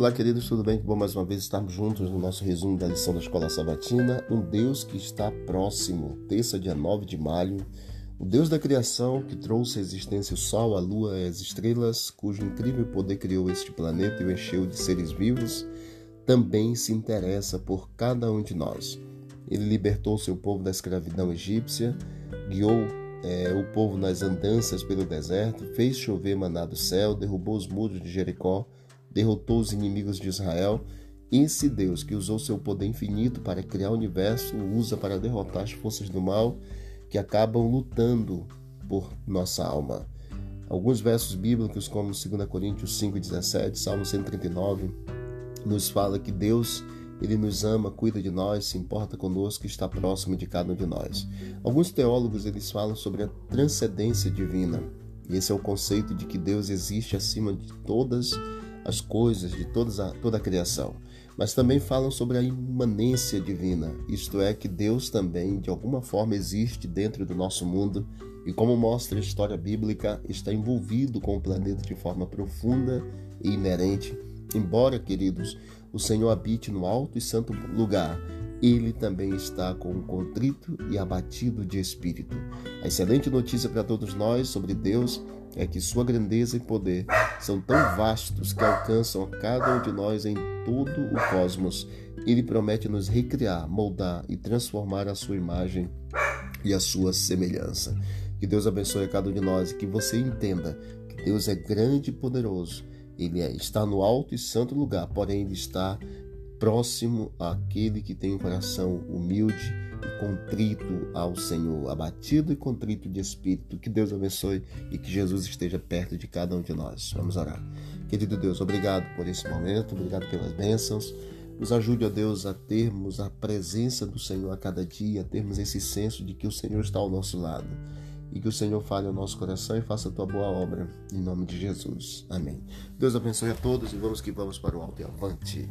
Olá, queridos, tudo bem? Que bom mais uma vez estarmos juntos no nosso resumo da lição da Escola Sabatina. Um Deus que está próximo, terça, dia 9 de maio. O Deus da criação que trouxe à existência o Sol, a Lua e as estrelas, cujo incrível poder criou este planeta e o encheu de seres vivos, também se interessa por cada um de nós. Ele libertou seu povo da escravidão egípcia, guiou é, o povo nas andanças pelo deserto, fez chover maná do céu, derrubou os muros de Jericó, derrotou os inimigos de Israel. Esse Deus que usou seu poder infinito para criar o universo, usa para derrotar as forças do mal que acabam lutando por nossa alma. Alguns versos bíblicos, como 2 Coríntios 5,17, Salmo 139, nos fala que Deus ele nos ama, cuida de nós, se importa conosco, está próximo de cada um de nós. Alguns teólogos eles falam sobre a transcendência divina. E esse é o conceito de que Deus existe acima de todas as coisas, de todas a, toda a criação. Mas também falam sobre a imanência divina, isto é, que Deus também, de alguma forma, existe dentro do nosso mundo e, como mostra a história bíblica, está envolvido com o planeta de forma profunda e inerente. Embora, queridos, o Senhor habite no alto e santo lugar, ele também está com um contrito e abatido de espírito. A excelente notícia para todos nós sobre Deus é que sua grandeza e poder são tão vastos que alcançam a cada um de nós em todo o cosmos. Ele promete nos recriar, moldar e transformar a sua imagem e a sua semelhança. Que Deus abençoe a cada um de nós e que você entenda que Deus é grande e poderoso. Ele é, está no alto e santo lugar, porém ele está próximo àquele que tem um coração humilde e contrito ao Senhor, abatido e contrito de espírito. Que Deus abençoe e que Jesus esteja perto de cada um de nós. Vamos orar. Querido Deus, obrigado por esse momento, obrigado pelas bênçãos. Nos ajude, ó Deus, a termos a presença do Senhor a cada dia, a termos esse senso de que o Senhor está ao nosso lado. E que o Senhor fale ao nosso coração e faça a tua boa obra. Em nome de Jesus. Amém. Deus abençoe a todos e vamos que vamos para o alto e avante.